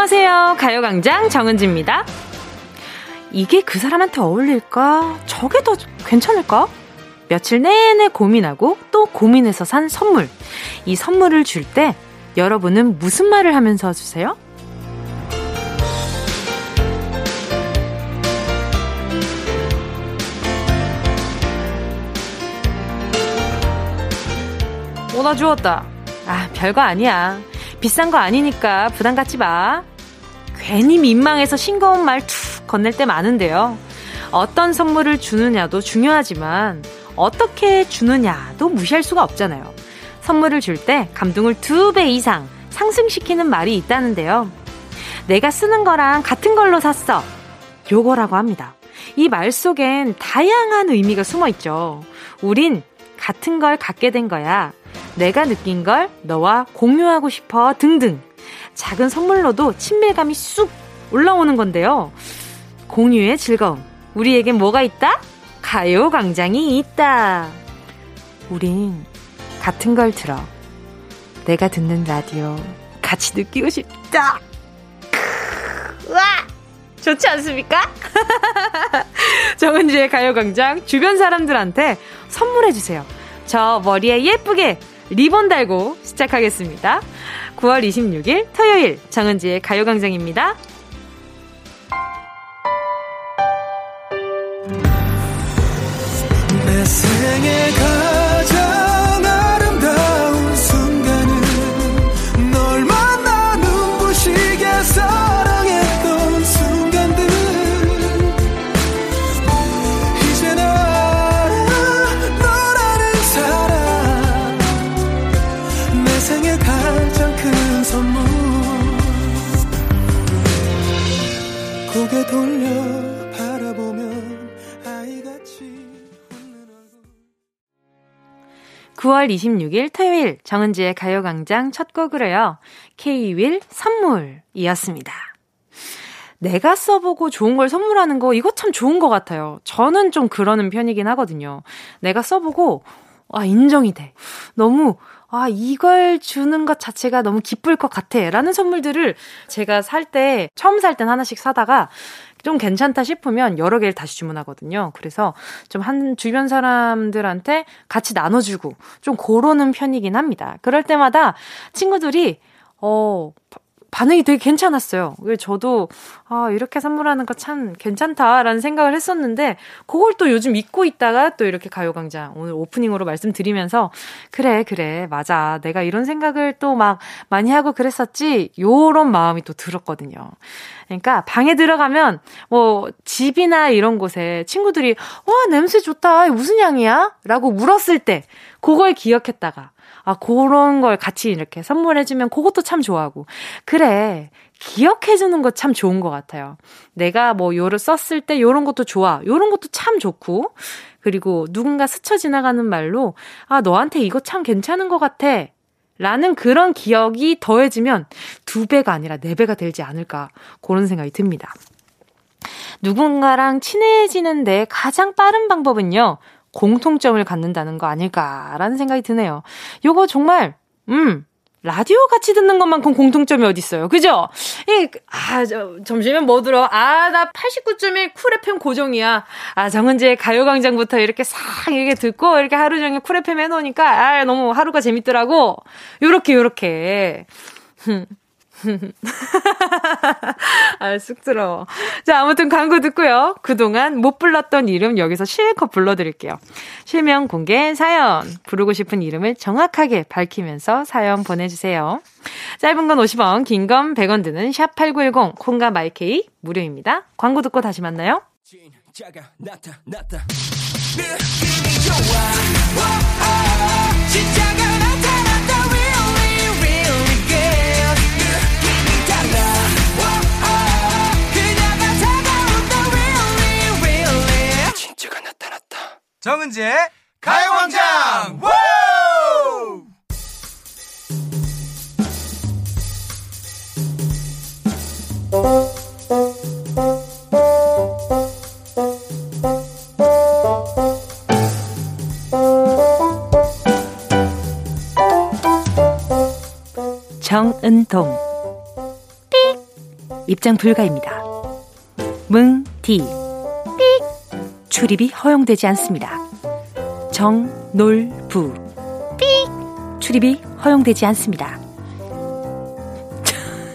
안녕하세요. 가요광장 정은지입니다. 이게 그 사람한테 어울릴까? 저게 더 괜찮을까? 며칠 내내 고민하고 또 고민해서 산 선물. 이 선물을 줄 때 여러분은 무슨 말을 하면서 주세요? 오나 주웠다. 아, 별거 아니야. 비싼 거 아니니까 부담 갖지 마. 괜히 민망해서 싱거운 말 툭 건넬 때 많은데요. 어떤 선물을 주느냐도 중요하지만 어떻게 주느냐도 무시할 수가 없잖아요. 선물을 줄 때 감동을 두 배 이상 상승시키는 말이 있다는데요. 내가 쓰는 거랑 같은 걸로 샀어. 요거라고 합니다. 이 말 속엔 다양한 의미가 숨어 있죠. 우린 같은 걸 갖게 된 거야. 내가 느낀 걸 너와 공유하고 싶어 등등. 작은 선물로도 친밀감이 쑥 올라오는 건데요. 공유의 즐거움. 우리에겐 뭐가 있다? 가요광장이 있다. 우린 같은 걸 들어. 내가 듣는 라디오 같이 느끼고 싶다. 와! 좋지 않습니까? 정은지의 가요광장 주변 사람들한테 선물해주세요. 저 머리에 예쁘게 리본 달고 시작하겠습니다. 9월 26일 토요일 정은지의 가요광장입니다. 내 생에 9월 26일 토요일 정은지의 가요광장 첫 곡으로요. K-윌 선물이었습니다. 내가 써보고 좋은 걸 선물하는 거 이거 참 좋은 것 같아요. 저는 좀 그러는 편이긴 하거든요. 내가 써보고 아 인정이 돼. 너무 아, 이걸 주는 것 자체가 너무 기쁠 것 같아. 라는 선물들을 제가 살 때, 처음 살 땐 하나씩 사다가 좀 괜찮다 싶으면 여러 개를 다시 주문하거든요. 그래서 좀 한 주변 사람들한테 같이 나눠주고 좀 고르는 편이긴 합니다. 그럴 때마다 친구들이, 어, 반응이 되게 괜찮았어요. 저도, 아, 이렇게 선물하는 거 참 괜찮다라는 생각을 했었는데, 그걸 또 요즘 잊고 있다가 또 이렇게 가요광장 오늘 오프닝으로 말씀드리면서, 그래, 그래, 맞아. 내가 이런 생각을 또 막 많이 하고 그랬었지, 요런 마음이 또 들었거든요. 그러니까 방에 들어가면, 뭐, 집이나 이런 곳에 친구들이, 와, 냄새 좋다. 무슨 향이야? 라고 물었을 때, 그걸 기억했다가, 아, 그런 걸 같이 이렇게 선물해주면 그것도 참 좋아하고. 그래. 기억해주는 거 참 좋은 것 같아요. 내가 뭐 요를 썼을 때 요런 것도 좋아. 요런 것도 참 좋고. 그리고 누군가 스쳐 지나가는 말로, 아, 너한테 이거 참 괜찮은 것 같아. 라는 그런 기억이 더해지면 두 배가 아니라 네 배가 되지 않을까. 그런 생각이 듭니다. 누군가랑 친해지는데 가장 빠른 방법은요. 공통점을 갖는다는 거 아닐까라는 생각이 드네요. 요거 정말, 음, 라디오 같이 듣는 것만큼 공통점이 어딨어요. 그죠? 이, 아, 저, 점심엔 뭐 들어? 아, 나 89.1 쿨 FM 고정이야. 아, 정은지의 가요광장부터 이렇게 싹 이렇게 듣고 이렇게 하루 종일 쿨 FM 해놓으니까, 아, 너무 하루가 재밌더라고. 요렇게, 요렇게. 아, 쑥스러워. 자, 아무튼 광고 듣고요. 그동안 못 불렀던 이름 여기서 실컷 불러드릴게요. 실명 공개 사연. 부르고 싶은 이름을 정확하게 밝히면서 사연 보내주세요. 짧은 건 50원, 긴 건 100원 드는 샵8910, 콩과 마이케이 무료입니다. 광고 듣고 다시 만나요. 정은지의 가요광장 정은동 입장 불가입니다. 뭉, 디, 삑! 출입이 허용되지 않습니다. 정, 놀, 부, 삑! 출입이 허용되지 않습니다.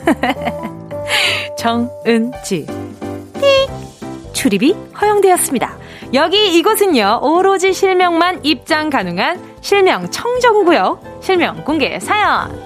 정은지, 삑! 출입이 허용되었습니다. 여기 이곳은요, 오로지 실명만 입장 가능한 실명 청정구요. 실명 공개 사연.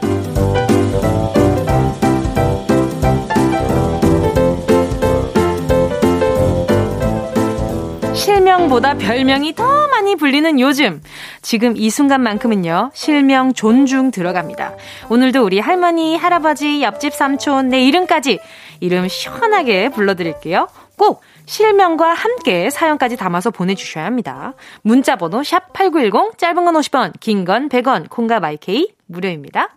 실명보다 별명이 더 많이 불리는 요즘. 지금 이 순간만큼은요, 실명 존중 들어갑니다. 오늘도 우리 할머니, 할아버지, 옆집 삼촌, 내 이름까지 이름 시원하게 불러드릴게요. 꼭 실명과 함께 사연까지 담아서 보내주셔야 합니다. 문자번호 샵8910, 짧은 건 50원, 긴 건 100원, 콩과 마이케이 무료입니다.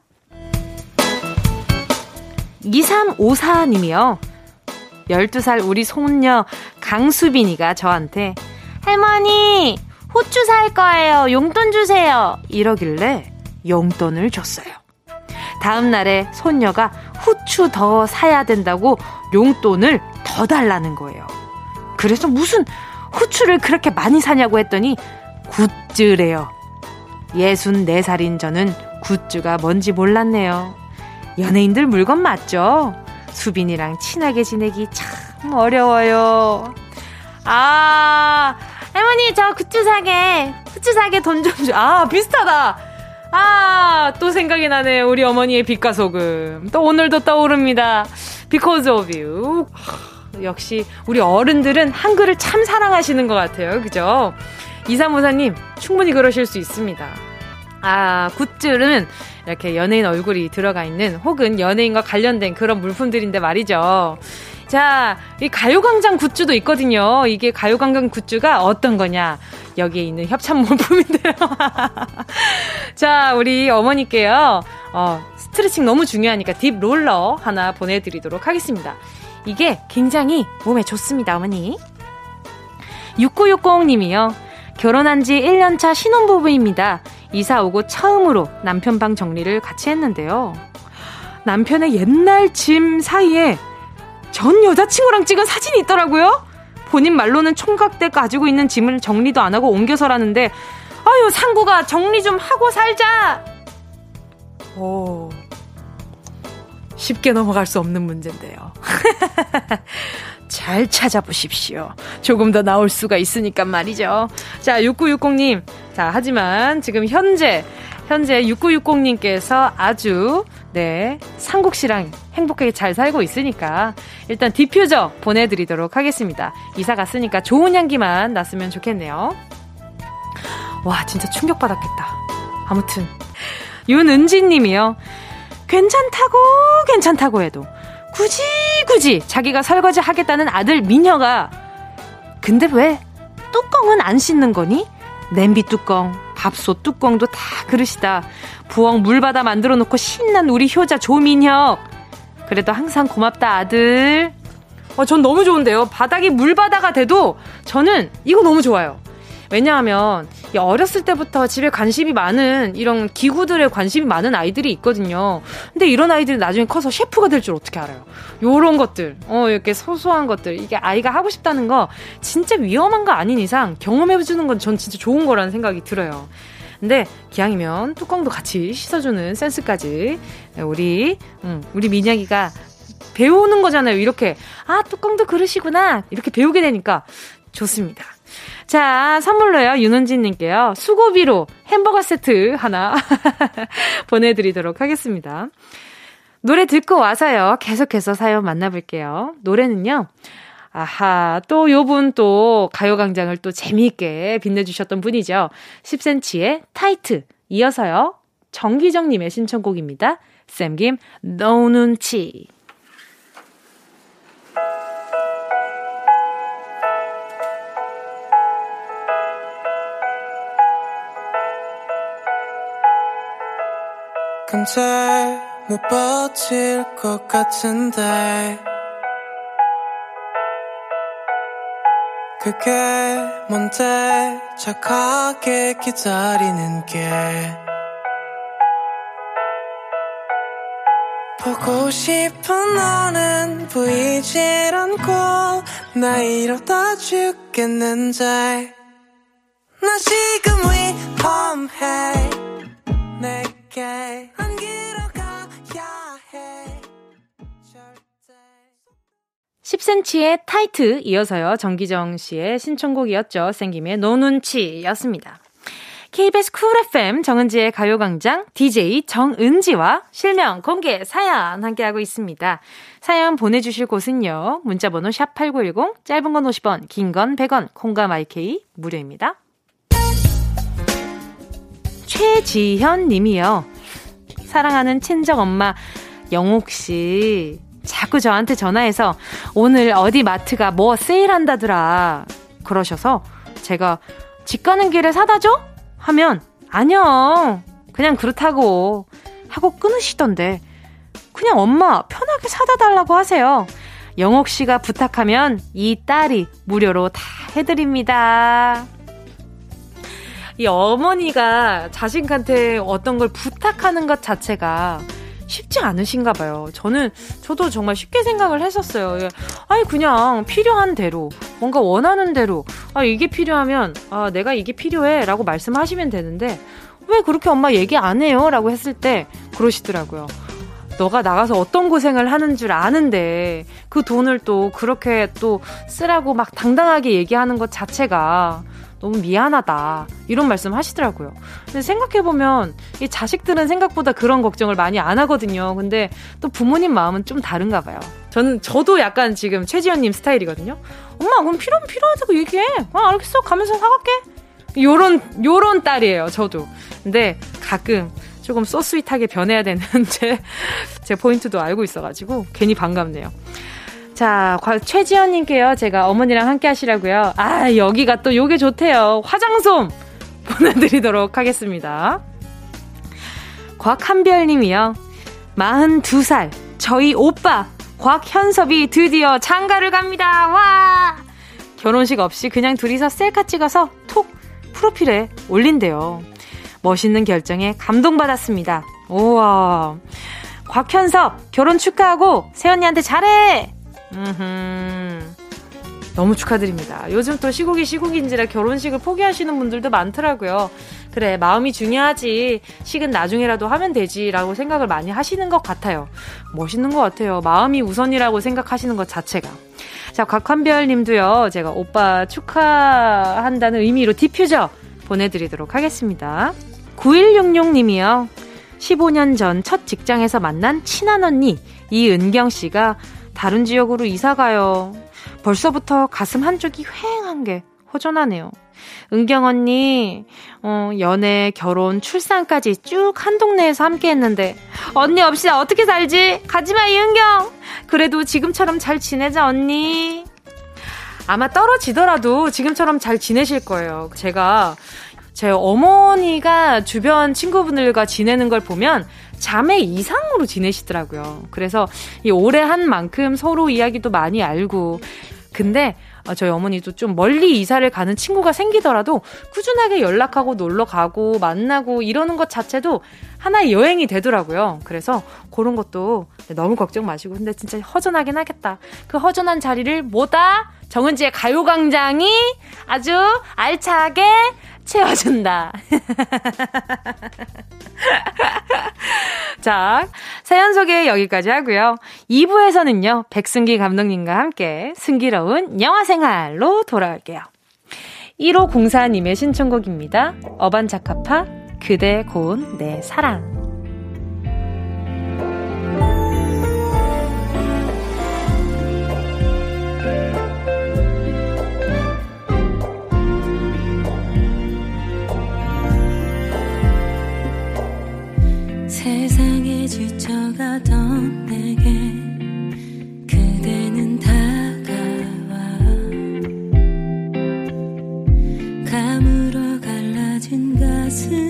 2354님이요. 12살 우리 손녀 강수빈이가 저한테 할머니, 후추 살 거예요. 용돈 주세요. 이러길래 용돈을 줬어요. 다음 날에 손녀가 후추 더 사야 된다고 용돈을 더 달라는 거예요. 그래서 무슨 후추를 그렇게 많이 사냐고 했더니 굿즈래요. 64살인 저는 굿즈가 뭔지 몰랐네요. 연예인들 물건 맞죠? 수빈이랑 친하게 지내기 참 어려워요. 아, 할머니, 저 굿즈 사게, 굿즈 사게 돈 좀 줘. 아, 비슷하다. 아, 또 생각이 나네. 우리 어머니의 빛과 소금. 또 오늘도 떠오릅니다. Because of you. 역시 우리 어른들은 한글을 참 사랑하시는 것 같아요. 그죠? 이사무사님, 충분히 그러실 수 있습니다. 아, 굿즈는 이렇게 연예인 얼굴이 들어가 있는 혹은 연예인과 관련된 그런 물품들인데 말이죠. 자, 이 가요광장 굿즈도 있거든요. 이게 가요광장 굿즈가 어떤 거냐. 여기에 있는 협찬 물품인데요. 자, 우리 어머니께요. 어, 스트레칭 너무 중요하니까 딥 롤러 하나 보내드리도록 하겠습니다. 이게 굉장히 몸에 좋습니다, 어머니. 6960님이요. 결혼한 지 1년차 신혼부부입니다. 이사 오고 처음으로 남편 방 정리를 같이 했는데요. 남편의 옛날 짐 사이에 전 여자친구랑 찍은 사진이 있더라고요. 본인 말로는 총각대 가지고 있는 짐을 정리도 안 하고 옮겨서라는데, 아유, 상구가 정리 좀 하고 살자! 오. 쉽게 넘어갈 수 없는 문제인데요. 잘 찾아보십시오. 조금 더 나올 수가 있으니까 말이죠. 자, 6960님. 자, 하지만 지금 현재, 현재 6960님께서 아주, 네, 상국 씨랑 행복하게 잘 살고 있으니까 일단 디퓨저 보내드리도록 하겠습니다. 이사 갔으니까 좋은 향기만 났으면 좋겠네요. 와, 진짜 충격받았겠다. 아무튼. 윤은진 님이요. 괜찮다고, 괜찮다고 해도 굳이 굳이 자기가 설거지 하겠다는 아들 미녀가 근데 왜 뚜껑은 안 씻는 거니? 냄비 뚜껑, 밥솥 뚜껑도 다 그릇이다. 부엌 물 받아 만들어 놓고 신난 우리 효자 조민혁. 그래도 항상 고맙다 아들. 어, 전 너무 좋은데요. 바닥이 물바다가 돼도 저는 이거 너무 좋아요. 왜냐하면 어렸을 때부터 집에 관심이 많은 이런 기구들에 관심이 많은 아이들이 있거든요. 근데 이런 아이들이 나중에 커서 셰프가 될 줄 어떻게 알아요? 요런 것들, 어, 이렇게 소소한 것들, 이게 아이가 하고 싶다는 거 진짜 위험한 거 아닌 이상 경험해주는 건 전 진짜 좋은 거라는 생각이 들어요. 근데 기왕이면 뚜껑도 같이 씻어주는 센스까지 우리 음, 우리 민혁이가 배우는 거잖아요. 이렇게 아 뚜껑도 그릇이구나 이렇게 배우게 되니까 좋습니다. 자, 선물로요, 윤은진님께요, 수고비로 햄버거 세트 하나 보내드리도록 하겠습니다. 노래 듣고 와서요, 계속해서 사연 만나볼게요. 노래는요, 아하, 또 요분 또 가요광장을 또 재미있게 빛내주셨던 분이죠. 10cm의 타이트. 이어서요, 정기정님의 신청곡입니다. 쌤김, 너 눈치. 근데 못 버틸 것 같은데. 그게 뭔데? 착하게 기다리는 게. 보고 싶은 너는 보이질 않고 나 이러다 죽겠는데. 나 지금 위험해. 내 게 안기러 가야 해 10cm의 Tight 이어서요 정기정 씨의 신청곡이었죠 샘김의 No눈치였습니다. KBS 쿨 FM 정은지의 가요광장 DJ 정은지와 실명 공개 사연 함께하고 있습니다. 사연 보내주실 곳은요. 문자번호 샵8910 짧은 건 50원 긴 건 100원 콩과 마이케이 무료입니다. 최지현 님이요. 사랑하는 친정 엄마 영옥 씨 자꾸 저한테 전화해서 오늘 어디 마트가 뭐 세일한다더라 그러셔서 제가 집 가는 길에 사다 줘? 하면 아니요. 그냥 그렇다고 하고 끊으시던데 그냥 엄마 편하게 사다 달라고 하세요. 영옥 씨가 부탁하면 이 딸이 무료로 다 해드립니다. 이 어머니가 자식한테 어떤 걸 부탁하는 것 자체가 쉽지 않으신가 봐요. 저는, 저도 정말 쉽게 생각을 했었어요. 예. 아니, 그냥 필요한 대로, 뭔가 원하는 대로, 아, 이게 필요하면, 아, 내가 이게 필요해. 라고 말씀하시면 되는데, 왜 그렇게 엄마 얘기 안 해요? 라고 했을 때, 그러시더라고요. 너가 나가서 어떤 고생을 하는 줄 아는데, 그 돈을 또 그렇게 또 쓰라고 막 당당하게 얘기하는 것 자체가, 너무 미안하다. 이런 말씀 하시더라고요. 근데 생각해보면, 이 자식들은 생각보다 그런 걱정을 많이 안 하거든요. 근데 또 부모님 마음은 좀 다른가 봐요. 저는, 저도 약간 지금 최지연님 스타일이거든요. 엄마, 그럼 필요하면 필요하다고 얘기해. 아, 알겠어. 가면서 사갈게. 요런, 요런 딸이에요. 저도. 근데 가끔, 조금 소스윗하게 변해야 되는 제, 제 포인트도 알고 있어가지고 괜히 반갑네요. 자, 최지연님께요. 제가 어머니랑 함께 하시라고요. 아, 여기가 또 요게 좋대요. 화장솜 보내드리도록 하겠습니다. 곽한별님이요. 42살, 저희 오빠, 곽현섭이 드디어 장가를 갑니다. 와! 결혼식 없이 그냥 둘이서 셀카 찍어서 톡 프로필에 올린대요. 멋있는 결정에 감동받았습니다. 우와. 곽현섭, 결혼 축하하고 세연이한테 잘해! 음흠. 너무 축하드립니다. 요즘 또 시국이 시국인지라 결혼식을 포기하시는 분들도 많더라고요. 그래, 마음이 중요하지. 식은 나중에라도 하면 되지라고 생각을 많이 하시는 것 같아요. 멋있는 것 같아요. 마음이 우선이라고 생각하시는 것 자체가. 자, 곽한별 님도요, 제가 오빠 축하한다는 의미로 디퓨저 보내드리도록 하겠습니다. 9166 님이요. 15년 전 첫 직장에서 만난 친한 언니, 이은경 씨가 다른 지역으로 이사 가요. 벌써부터 가슴 한쪽이 휑한 게 허전하네요. 은경 언니, 어, 연애, 결혼, 출산까지 쭉 한 동네에서 함께 했는데, 언니 없이 나 어떻게 살지? 가지마, 이은경! 그래도 지금처럼 잘 지내자, 언니. 아마 떨어지더라도 지금처럼 잘 지내실 거예요. 제가 제 어머니가 주변 친구분들과 지내는 걸 보면 자매 이상으로 지내시더라고요. 그래서 이 오래 한 만큼 서로 이야기도 많이 알고 근데 어, 저희 어머니도 좀 멀리 이사를 가는 친구가 생기더라도 꾸준하게 연락하고 놀러 가고 만나고 이러는 것 자체도 하나의 여행이 되더라고요. 그래서 그런 것도 너무 걱정 마시고 근데 진짜 허전하긴 하겠다. 그 허전한 자리를 뭐다? 정은지의 가요광장이 아주 알차게 채워준다. 자, 사연 소개 여기까지 하고요. 2부에서는요, 백승기 감독님과 함께 승기로운 영화 생활로 돌아올게요. 1504님의 신청곡입니다. 어반자카파, 그대 고운 내 사랑. 세상에 지쳐가던 내게 그대는 다가와 감으로 갈라진 가슴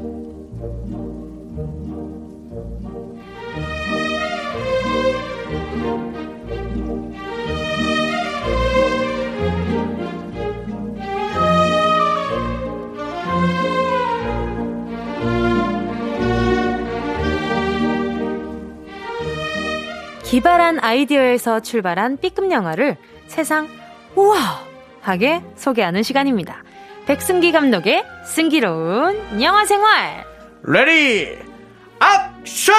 기발한 아이디어에서 출발한 B급 영화를 세상 우아하게 소개하는 시간입니다. 백승기 감독의 승기로운 영화 생활. Ready action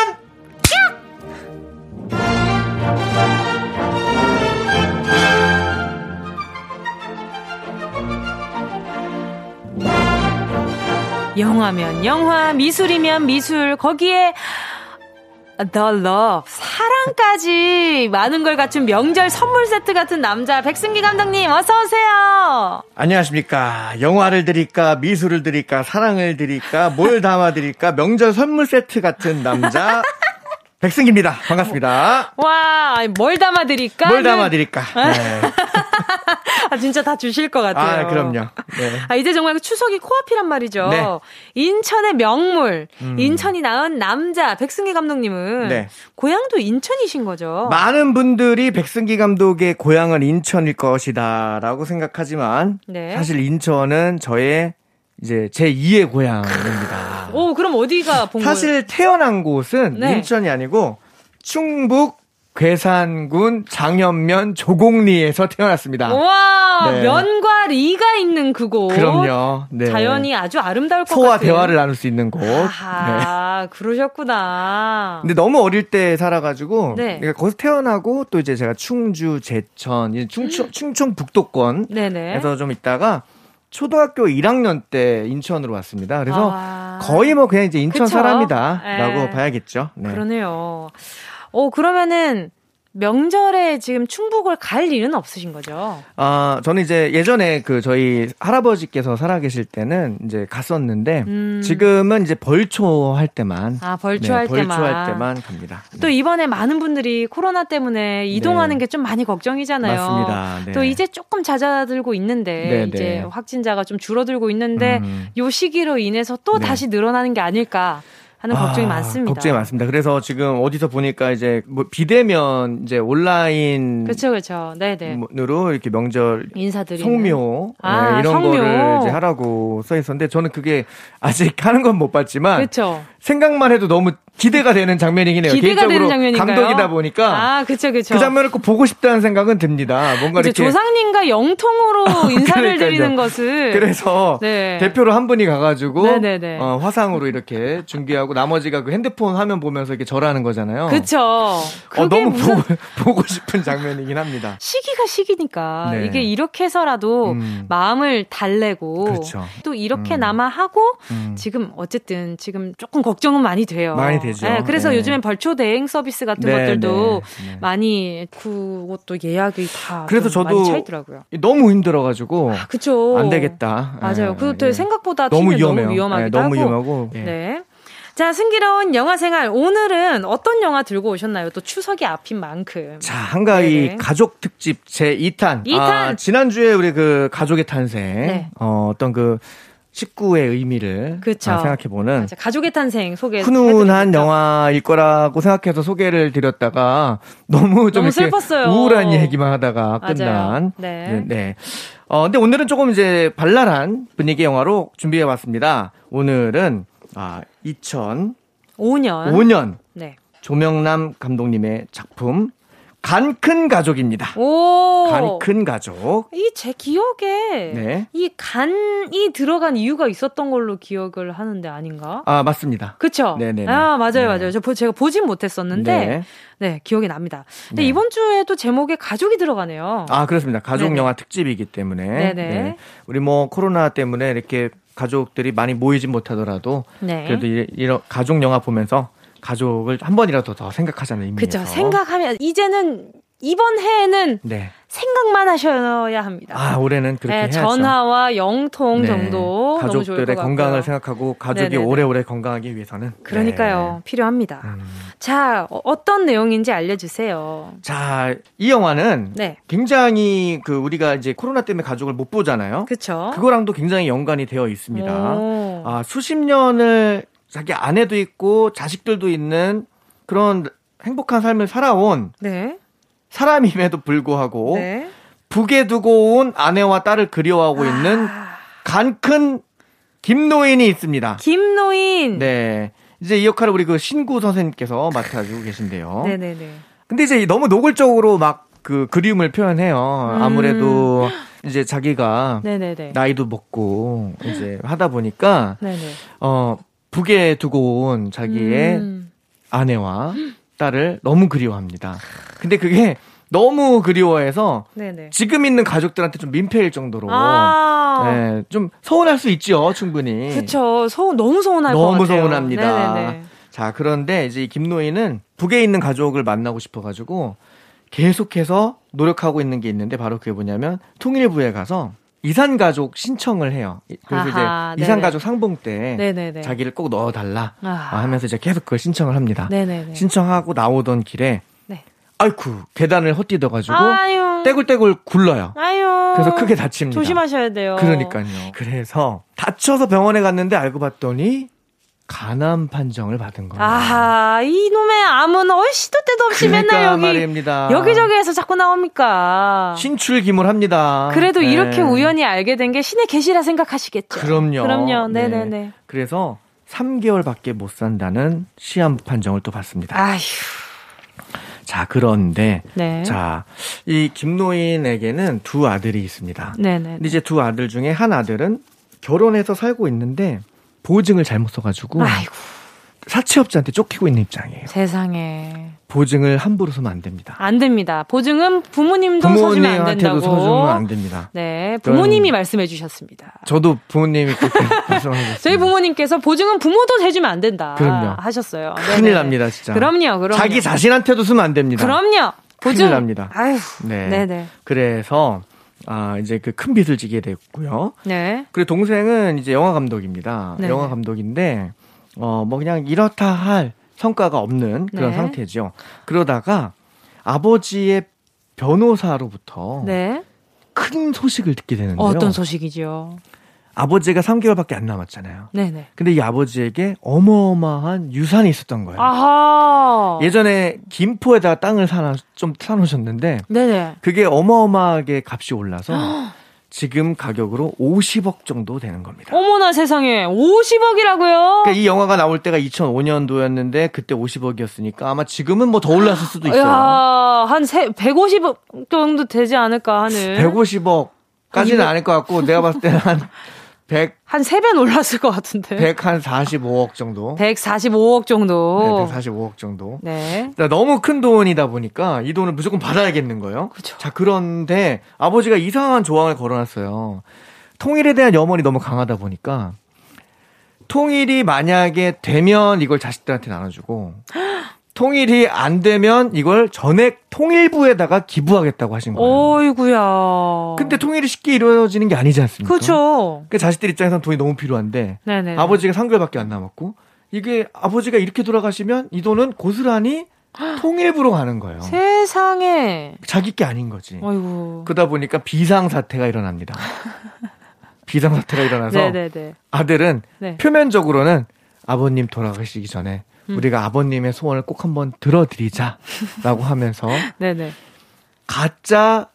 영화면 영화, 미술이면 미술, 거기에 The Love, 사랑까지 많은 걸 갖춘 명절 선물 세트 같은 남자 백승기 감독님 어서 오세요. 안녕하십니까 영화를 드릴까 미술을 드릴까 사랑을 드릴까 뭘 담아 드릴까 명절 선물 세트 같은 남자 백승기입니다 반갑습니다 와, 뭘 담아 드릴까? 뭘 담아 드릴까 네. 아, 진짜 다 주실 것 같아요. 아 그럼요 네. 아, 이제 정말 추석이 코앞이란 말이죠. 네. 인천의 명물, 인천이 낳은 남자 백승기 감독님은 네. 고향도 인천이신 거죠. 많은 분들이 백승기 감독의 고향은 인천일 것이다 라고 생각하지만 네. 사실 인천은 저의 이제 제 2의 고향입니다. 오, 그럼 어디가 본 거예요? 사실 태어난 곳은 네. 인천이 아니고 충북 괴산군 장현면 조곡리에서 태어났습니다. 와, 네. 면과 리가 있는 그곳. 그럼요. 네. 자연이 아주 아름다울 것 소와 같은. 대화를 나눌 수 있는 곳. 네. 아, 그러셨구나. 근데 너무 어릴 때 살아가지고 네. 그러니까 거기서 태어나고 또 이제 제가 충주, 제천, 충청, 충청 북도권 네네. 에서 좀 있다가 초등학교 1학년 때 인천으로 왔습니다. 그래서 아. 거의 뭐 그냥 이제 인천 그쵸? 사람이다라고 네. 봐야겠죠. 네. 그러네요. 어, 그러면은 명절에 지금 충북을 갈 일은 없으신 거죠? 아, 저는 이제 예전에 그 저희 할아버지께서 살아계실 때는 이제 갔었는데 음. 지금은 이제 벌초 할 때만 아, 벌초할 네, 때만. 벌초 할 때만 갑니다. 또 이번에 많은 분들이 코로나 때문에 이동하는 게좀 많이 걱정이잖아요. 네. 맞습니다. 네. 또 이제 조금 잦아들고 있는데 네, 이제 네. 확진자가 좀 줄어들고 있는데 음. 요 시기로 인해서 또 네. 다시 늘어나는 게 아닐까 하는 걱정이 아, 많습니다. 걱정이 많습니다. 그래서 지금 어디서 보니까 이제 뭐 비대면 이제 온라인 그렇죠, 그렇죠. 네, 네. 으로 이렇게 명절 인사드리는 성묘 아, 네, 이런 성묘. 거를 이제 하라고 써 있었는데 저는 그게 아직 하는 건 못 봤지만 그렇죠. 생각만 해도 너무 기대가 되는 장면이긴 해요. 기대가 되는 장면인가요? 감독이다 보니까 아, 그렇죠, 그렇죠. 그 장면을 꼭 보고 싶다는 생각은 듭니다. 뭔가 이렇게 조상님과 영통으로 인사를 그러니까요. 드리는 것을 그래서 네. 대표로 한 분이 가가지고 네네네. 어, 화상으로 이렇게 중계하고 나머지가 그 핸드폰 화면 보면서 이렇게 절하는 거잖아요. 그쵸. 어, 너무 무슨 보고, 보고 싶은 장면이긴 합니다. 시기가 시기니까 네. 이게 이렇게 해서라도 음. 마음을 달래고 그렇죠. 또 이렇게 음. 남아 하고 음. 지금 어쨌든 지금 조금 걱정은 많이 돼요. 많이 되죠. 네, 그래서 네. 요즘엔 벌초 대행 서비스 같은 네, 것들도 네, 네. 많이 그것도 예약이 다 그래서 좀 저도 많이 차 있더라고요. 너무 힘들어 가지고 아, 그쵸. 안 되겠다. 맞아요. 예, 그것도 예. 생각보다 너무 위험해요. 너무 위험하기도 예, 너무 하고. 위험하고. 예. 네. 자, 승기로운 영화 생활. 오늘은 어떤 영화 들고 오셨나요? 또 추석이 앞인 만큼. 자, 한가위 네네. 가족 특집 제 2탄. 이 탄! 아, 지난주에 우리 그 가족의 탄생. 네. 어, 어떤 그 식구의 의미를 그쵸. 아, 생각해보는 맞아, 가족의 탄생 소개. 훈훈한 영화일 거라고 생각해서 소개를 드렸다가 너무 좀 너무 슬펐어요. 우울한 얘기만 하다가. 끝난. 네. 네. 네. 어, 근데 오늘은 조금 이제 발랄한 분위기의 영화로 준비해 봤습니다. 오늘은 아, 2005년 5년. 네. 조명남 감독님의 작품 간큰 가족입니다. 오. 간큰 가족. 이 제 기억에 네. 이 간이 들어간 이유가 있었던 걸로 기억을 하는데 아닌가? 아, 맞습니다. 그쵸? 네네네. 아, 맞아요, 네. 맞아요. 저 보- 제가 보진 못했었는데, 네, 네. 기억이 납니다. 근데 네. 이번 주에도 제목에 가족이 들어가네요. 아, 그렇습니다. 가족 네네. 영화 특집이기 때문에. 네네. 네. 우리 뭐 코로나 때문에 이렇게 가족들이 많이 모이진 못하더라도 네. 그래도 이- 이런 가족 영화 보면서 가족을 한 번이라도 더 생각하자는 의미에서. 그죠. 생각하면 이제는 이번 해에는 네. 생각만 하셔야 합니다. 아 올해는 그렇게 네, 해야죠. 전화와 영통 네. 정도 가족들의 것 건강을. 생각하고 가족이 네네네. 오래오래 건강하기 위해서는. 그러니까요. 네. 필요합니다. 음. 자, 어, 어떤 내용인지 알려주세요. 자, 이 영화는 네. 굉장히 그 우리가 이제 코로나 때문에 가족을 못 보잖아요. 그쵸? 그거랑도 굉장히 연관이 되어 있습니다. 오. 아, 수십 년을 자기 아내도 있고 자식들도 있는 그런 행복한 삶을 살아온 네. 사람임에도 불구하고 네. 북에 두고 온 아내와 딸을 그리워하고 있는 아, 간큰 김노인이 있습니다. 김노인. 네. 이제 이 역할을 우리 그 신구 선생님께서 맡아주고 계신데요. 네네네. 근데 이제 너무 노골적으로 막 그 그리움을 표현해요. 음. 아무래도 이제 자기가 네네네. 나이도 먹고 이제 하다 보니까 네네. 어 북에 두고 온 자기의 음. 아내와 딸을 너무 그리워합니다. 근데 그게 너무 그리워해서 네네. 지금 있는 가족들한테 좀 민폐일 정도로 아. 네, 좀 서운할 수 있죠, 충분히. 그쵸. 소, 너무 서운할 것 너무 같아요. 서운합니다. 네네네. 자, 그런데 이제 이 김노인은 북에 있는 가족을 만나고 싶어가지고 계속해서 노력하고 있는 게 있는데 바로 그게 뭐냐면 통일부에 가서 이산 가족 신청을 해요. 그래서 아하, 이제 이산. 가족 상봉 때 네네네. 자기를 꼭 넣어 달라 아. 하면서 이제 계속 그걸 신청을 합니다. 네네네. 신청하고 나오던 길에 네. 아이쿠 계단을 헛디뎌 가지고 아유. 떼굴떼굴 굴러요. 아유. 그래서 크게 다칩니다. 조심하셔야 돼요. 그러니까요. 그래서 다쳐서 병원에 갔는데 알고 봤더니 간암 판정을 받은 거예요. 아하, 이놈의 암은 어 시도 때도 없이 그러니까 맨날 여기 말입니다. 여기저기에서 자꾸 나옵니까? 신출기물합니다. 그래도 네. 이렇게 우연히 알게 된 게 신의 계시라 생각하시겠죠. 그럼요. 그럼요. 네. 네네네. 그래서 3개월밖에 못 산다는 시험 판정을 또 받습니다. 아휴. 자, 그런데 네. 자, 이 김노인에게는 두 아들이 있습니다. 네네. 근데 이제 두 아들 중에 한 아들은 결혼해서 살고 있는데 보증을 잘못 써가지고 아이고 사채업자한테 쫓기고 있는 입장이에요. 세상에 보증을 함부로 쓰면 안 됩니다. 안 됩니다. 보증은 부모님도 서주면 안 된다고. 서주면 안 됩니다. 네, 부모님이 말씀해 주셨습니다. 저도 부모님이 그렇게 말씀하셨어요. 저희 부모님께서 보증은 부모도 해주면 안 된다 그럼요. 하셨어요. 큰일 네네. 납니다, 진짜. 그럼요, 그럼요. 자기 자신한테도 쓰면 안 됩니다. 그럼요. 보증. 큰일 납니다. 아유, 네. 네네. 그래서 아 이제 그 큰 빚을 지게 됐고요. 네. 그리고 동생은 이제 영화 감독입니다. 네네. 영화 감독인데 어 뭐 그냥 이렇다 할 성과가 없는 그런 네. 상태죠. 그러다가 아버지의 변호사로부터 네. 큰 소식을 듣게 되는데요. 어떤 소식이죠? 아버지가 3개월밖에 안 남았잖아요. 네네. 근데 이 아버지에게 어마어마한 유산이 있었던 거예요. 아하. 예전에 김포에다 땅을 사놔 좀 사놓으셨는데 네네. 그게 어마어마하게 값이 올라서 지금 가격으로 50억 정도 되는 겁니다. 어머나 세상에 50억이라고요? 그러니까 이 영화가 나올 때가 2005년도였는데 그때 50억이었으니까 아마 지금은 뭐 더 올랐을 수도 있어요. 야, 한 세, 150억 정도 되지 않을까 하는. 150억 까지는 이거- 아닐 것 같고 내가 봤을 때는 한 100, 한 3배는 올랐을 것 같은데. 100 한 45억 정도. 145억 정도. 네, 145억 정도. 네. 자, 너무 큰 돈이다 보니까 이 돈을 무조건 받아야겠는 거예요. 그쵸. 자, 그런데 아버지가 이상한 조항을 걸어놨어요. 통일에 대한 염원이 너무 강하다 보니까 통일이 만약에 되면 이걸 자식들한테 나눠주고 통일이 안 되면 이걸 전액 통일부에다가 기부하겠다고 하신 거예요. 어이구야. 근데 통일이 쉽게 이루어지는 게 아니지 않습니까? 그쵸. 그 자식들 입장에서는 돈이 너무 필요한데 네네. 아버지가 3개월밖에 안 남았고 이게 아버지가 이렇게 돌아가시면 이 돈은 고스란히 통일부로 가는 거예요. 세상에. 자기 게 아닌 거지. 어이구. 그러다 보니까 비상 사태가 일어납니다. 비상 사태가 일어나서 네네네. 아들은 네. 표면적으로는 아버님 돌아가시기 전에 음. 우리가 아버님의 소원을 꼭 한번 들어드리자라고 하면서 네네. 가짜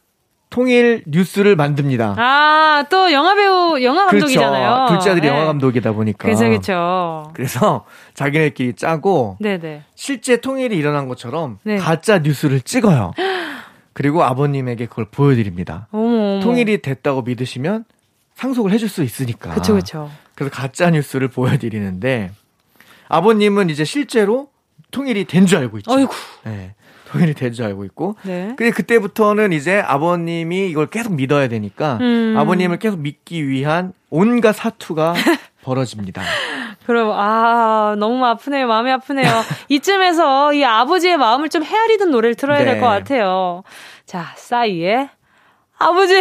통일 뉴스를 만듭니다. 아, 또 영화배우, 영화 감독이잖아요. 그렇죠. 둘째 아들이 네. 영화 감독이다 보니까. 그죠, 그죠. 그래서 자기네끼리 짜고 네네. 실제 통일이 일어난 것처럼 네. 가짜 뉴스를 찍어요. 그리고 아버님에게 그걸 보여드립니다. 어머, 어머. 통일이 됐다고 믿으시면 상속을 해줄 수 있으니까. 그쵸, 그쵸. 그래서 가짜 뉴스를 보여드리는데 아버님은 이제 실제로 통일이 된 줄 알고 있죠. 어이구. 네, 통일이 된 줄 알고 있고. 네. 근데 그때부터는 이제 아버님이 이걸 계속 믿어야 되니까 음. 아버님을 계속 믿기 위한 온갖 사투가 벌어집니다. 그럼, 아, 너무 아프네요. 마음이 아프네요. 이쯤에서 이 아버지의 마음을 좀 헤아리는 노래를 틀어야 될 네. 것 같아요. 자, 싸이의 아버지!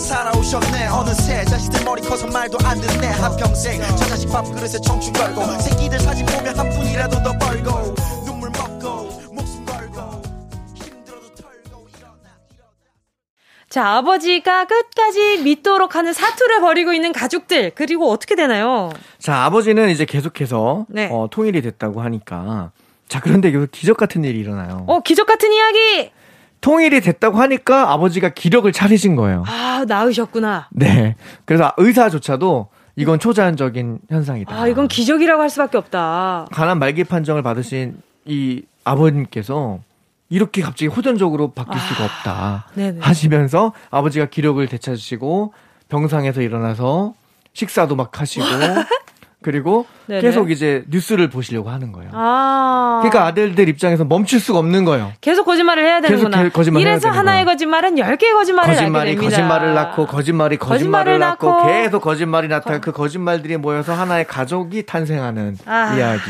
살아오셨네 어느새 자식들 머리 커서 말도 안 듣네 한평생 저 자식 밥그릇에 청춘 걸고 새끼들 사진 보면 한 푼이라도 더 벌고 눈물 먹고 목숨 걸고 힘들어도 털고 일어나 자, 아버지가 끝까지 믿도록 하는 사투를 벌이고 있는 가족들. 그리고 어떻게 되나요? 자, 아버지는 이제 계속해서 네. 어, 통일이 됐다고 하니까 자, 그런데 여기서 기적 같은 일이 일어나요. 어, 기적 같은 이야기! 통일이 됐다고 하니까 아버지가 기력을 차리신 거예요. 아, 나으셨구나. 네. 그래서 의사조차도 이건 초자연적인 현상이다. 아, 이건 기적이라고 할 수밖에 없다. 가난 말기 판정을 받으신 이 아버님께서 이렇게 갑자기 호전적으로 바뀔 수가 없다 아, 네네. 하시면서 아버지가 기력을 되찾으시고 병상에서 일어나서 식사도 막 하시고 그리고 네네. 계속 이제 뉴스를 보시려고 하는 거예요. 아. 그러니까 아들들 입장에서 멈출 수가 없는 거예요. 계속 거짓말을 해야 계속 되는구나. 개- 거짓말을 해야 이래서 하나의 거예요. 거짓말은 열 개의 거짓말을 거짓말이. 거짓말을 낳고 거짓말이 거짓말을 거짓말을 낳고, 낳고 계속 거짓말이 나타나 그 거짓말들이 모여서 하나의 가족이 탄생하는 아. 이야기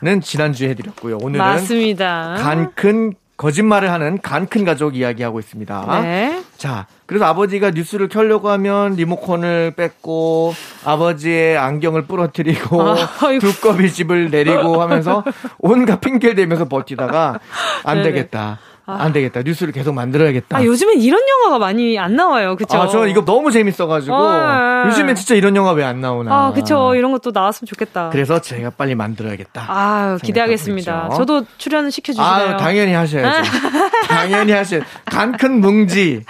는 지난주에 해드렸고요. 오늘은 맞습니다. 간큰 거짓말을 하는 간 큰 가족 이야기하고 있습니다. 네. 자, 그래서 아버지가 뉴스를 켜려고 하면 리모컨을 뺏고 아버지의 안경을 부러뜨리고 아. 두꺼비 집을 내리고 하면서 온갖 핑계를 대면서 버티다가 안 네네. 되겠다. 안 되겠다. 뉴스를 계속 만들어야겠다. 아, 요즘엔 이런 영화가 많이 안 나와요. 그쵸? 아, 저 이거 너무 재밌어가지고 어, 예. 요즘엔 진짜 이런 영화 왜 안 나오나. 아, 그쵸. 이런 것도 나왔으면 좋겠다. 그래서 제가 빨리 만들어야겠다. 아, 기대하겠습니다. 있죠. 저도 출연 시켜주시나요? 아, 당연히 하셔야죠. 당연히 하셔. 간큰 뭉지.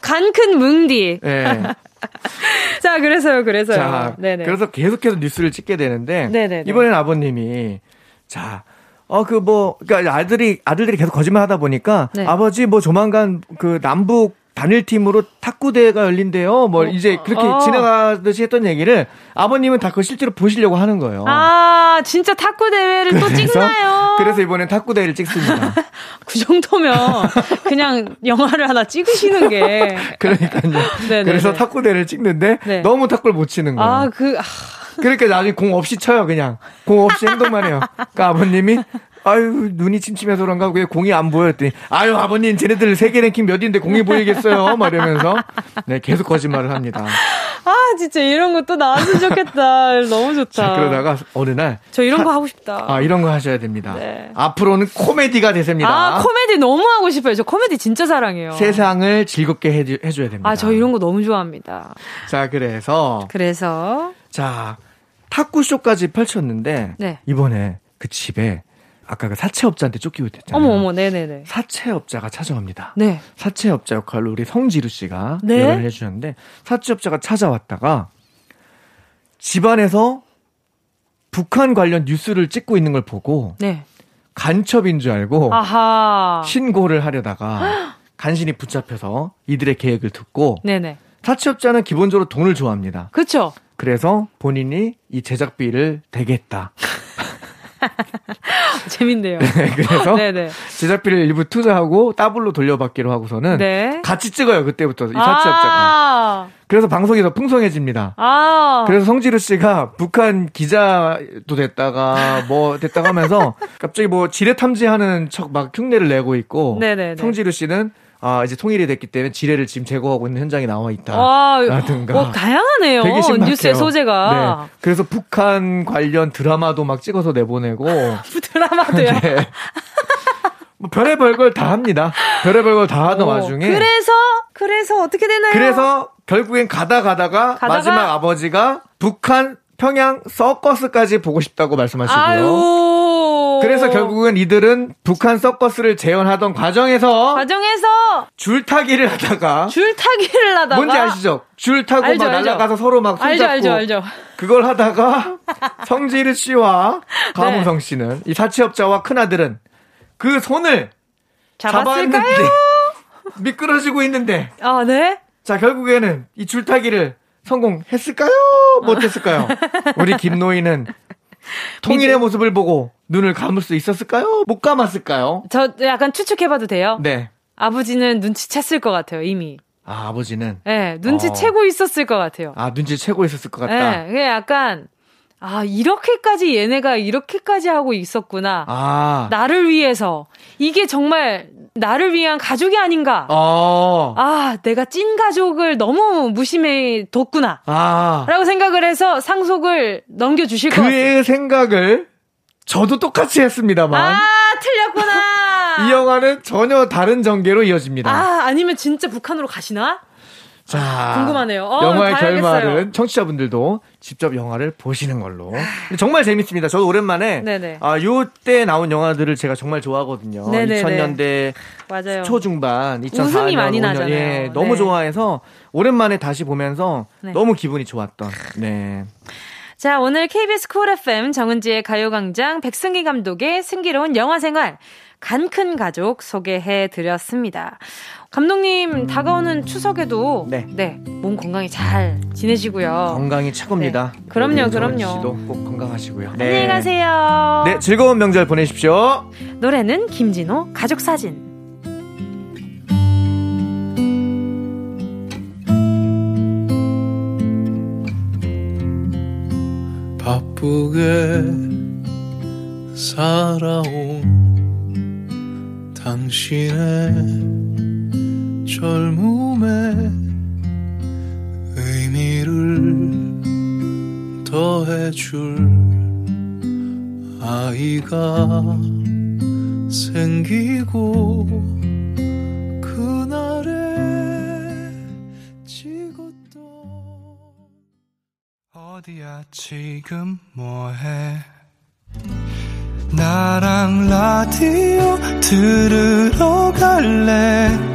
간큰 뭉디. 예. 자, 그래서요, 그래서요. 자, 네네. 그래서 계속해서 뉴스를 찍게 되는데 네네네. 이번엔 아버님이 자. 어, 그, 뭐, 그니까 아들이, 아들들이 계속 거짓말 하다 보니까 네. 아버지 뭐 조만간 그 남북 단일팀으로 탁구대회가 열린대요. 뭐 이제 그렇게 어. 지나가듯이 했던 얘기를 아버님은 다 그걸 실제로 보시려고 하는 거예요. 아, 진짜 탁구 대회를 또 찍나요? 그래서 이번엔 탁구대회를 찍습니다. 그 정도면 그냥 영화를 하나 찍으시는 게. 그러니까요. 네네네. 그래서 탁구대회를 찍는데 네. 너무 탁구를 못 치는 거예요. 아, 그, 아, 그러니까 나중에 공 없이 쳐요, 그냥. 공 없이 행동만 해요. 그러니까 아버님이, 아유, 눈이 침침해서 그런가, 왜 공이 안 보였더니, 아유, 아버님, 쟤네들 세계 랭킹 몇인데 공이 보이겠어요? 막 이러면서, 네, 계속 거짓말을 합니다. 아, 진짜 이런 것도 나왔으면 좋겠다. 너무 좋다. 자, 그러다가 어느 날, 저 이런 하- 거 하고 싶다. 아, 이런 거 하셔야 됩니다. 네. 앞으로는 코미디가 되십니다. 아, 코미디 너무 하고 싶어요. 저 코미디 진짜 사랑해요. 세상을 즐겁게 해주, 해줘야 됩니다. 아, 저 이런 거 너무 좋아합니다. 자, 그래서, 그래서, 자, 탁구쇼까지 펼쳤는데, 네. 이번에 그 집에, 아까 그 사채업자한테 쫓기고 있잖아요. 어머, 어머, 네네네. 사채업자가 찾아옵니다. 네. 사채업자 역할로 우리 성지루 씨가 네? 연을 해주셨는데 사채업자가 찾아왔다가 집안에서 북한 관련 뉴스를 찍고 있는 걸 보고 네. 간첩인 줄 알고 아하. 신고를 하려다가 간신히 붙잡혀서 이들의 계획을 듣고 네네. 사채업자는 기본적으로 돈을 좋아합니다. 그쵸? 그래서 본인이 이 제작비를 대겠다. 재밌네요. 그래서 네네. 제작비를 일부 투자하고 더블로 돌려받기로 하고서는 네. 같이 찍어요 그때부터 이 사채업자가. 아. 그래서 방송이 더 풍성해집니다. 아. 그래서 성지루 씨가 북한 기자도 됐다가 뭐 됐다가 하면서 갑자기 뭐 지뢰 탐지하는 척 막 흉내를 내고 있고 네네네. 성지루 씨는 아 이제 통일이 됐기 때문에 지뢰를 지금 제거하고 있는 현장에 나와 있다. 와, 라든가. 어, 다양하네요. 되게 신박해요. 뉴스의 소재가. 네. 그래서 북한 관련 드라마도 막 찍어서 내보내고 드라마도요. 네. 뭐 별의별 걸 다 합니다. 별의별 걸 다 하던 어, 와중에 그래서, 그래서 어떻게 되나요? 그래서 결국엔 가다 가다가, 가다가- 마지막 아버지가 북한 평양 서커스까지 보고 싶다고 말씀하시고요. 아유. 그래서 결국은 이들은 북한 서커스를 재현하던 과정에서 과정에서 줄타기를 하다가 줄타기를 하다가 뭔지 아시죠? 줄 타고 알죠, 막 알죠. 날아가서 서로 막 알죠, 손잡고 알죠, 알죠. 그걸 하다가 성지르 씨와 네. 가무성 씨는 이 사채업자와 큰 아들은 그 손을 잡았을까요? 잡았는데 미끄러지고 있는데 아, 네. 자 결국에는 이 줄타기를 성공했을까요? 못했을까요? 우리 김노희는 통일의 모습을 보고 눈을 감을 수 있었을까요? 못 감았을까요? 저 약간 추측해봐도 돼요? 네. 아버지는 눈치챘을 것 같아요, 이미. 아 아버지는 예, 눈치 어. 채고 있었을 것 같아요. 아 눈치 채고 있었을 것 같다. 예, 그게 약간, 아, 이렇게까지 얘네가 이렇게까지 하고 있었구나. 아 나를 위해서. 이게 정말 나를 위한 가족이 아닌가. 어. 아, 내가 찐 가족을 너무 무심해 뒀구나. 아. 라고 생각을 해서 상속을 넘겨주실 것 같아요. 그의 생각을 저도 똑같이 했습니다만 아, 틀렸구나. 이 영화는 전혀 다른 전개로 이어집니다. 아, 아니면 진짜 북한으로 가시나? 자, 궁금하네요. 어, 영화의. 결말은 청취자분들도 직접 영화를 보시는 걸로. 정말 재밌습니다. 저도 오랜만에 네네. 아, 요때 나온 영화들을 제가 정말 좋아하거든요. 네네네. 2000년대 맞아요. 초중반, 2004년, 웃음이 많이 5년, 나잖아요. 예, 너무 네. 좋아해서 오랜만에 다시 보면서 네. 너무 기분이 좋았던. 네. 자, 오늘 KBS 쿨 FM 정은지의 가요광장 백승기 감독의 승기로운 영화 생활 간큰 가족 소개해 드렸습니다. 감독님 다가오는 추석에도 네. 몸 건강히 잘 지내시고요. 건강이 최고입니다. 네. 그럼요, 그럼요. 씨도 꼭 건강하시고요. 안녕히 가세요. 네, 즐거운 명절 보내십시오. 노래는 김진호 가족 사진. 바쁘게 살아온 당신의 젊음에 의미를 더해줄 아이가 생기고 그날에 지고또 어디야 지금 뭐해? 나랑 라디오 들으러 갈래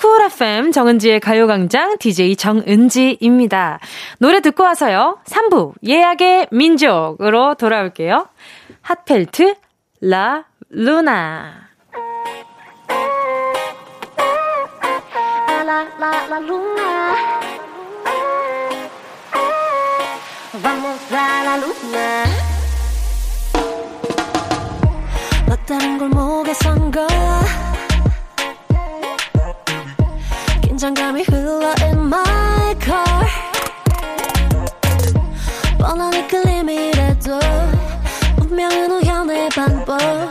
쿨 FM 정은지의 가요광장 DJ 정은지입니다. 노래 듣고 와서요. 3부 예약의 민족으로 돌아올게요. 핫펠트 La Luna la luna. Vamos a la luna. 막다른 골목에 선거 긴장감이 흘러 in my car. 뻔한 이끌림이라도 운명은 우연의 반복.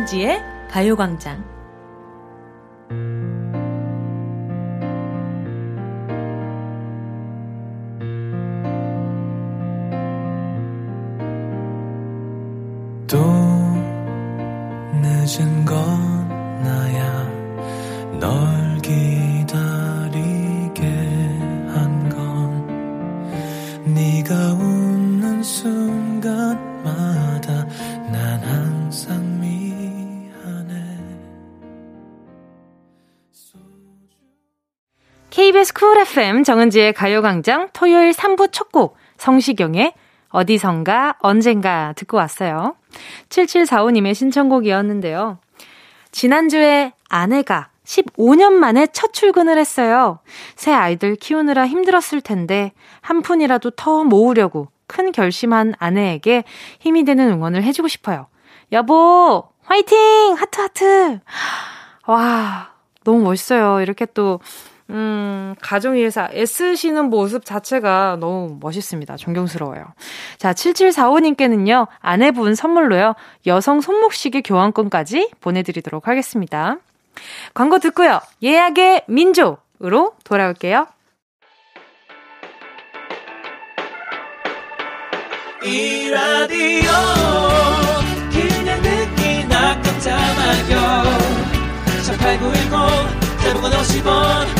정은지의 가요광장 FM 정은지의 가요광장 토요일 3부 첫 곡 성시경의 어디선가 언젠가 듣고 왔어요. 7745님의 신청곡이었는데요. 지난주에 아내가 15년 만에 첫 출근을 했어요. 새 아이들 키우느라 힘들었을 텐데 한 푼이라도 더 모으려고 큰 결심한 아내에게 힘이 되는 응원을 해주고 싶어요. 여보, 화이팅! 하트, 하트! 와, 너무 멋있어요. 이렇게 또, 음, 가정 위해서 애쓰시는 모습 자체가 너무 멋있습니다. 존경스러워요. 자, 7745님께는요, 아내분 선물로요, 여성 손목시계 교환권까지 보내드리도록 하겠습니다. 광고 듣고요, 예약의 민족으로 돌아올게요. 이 라디오 그냥 듣기나 깜짝마요 18910 대목원 50원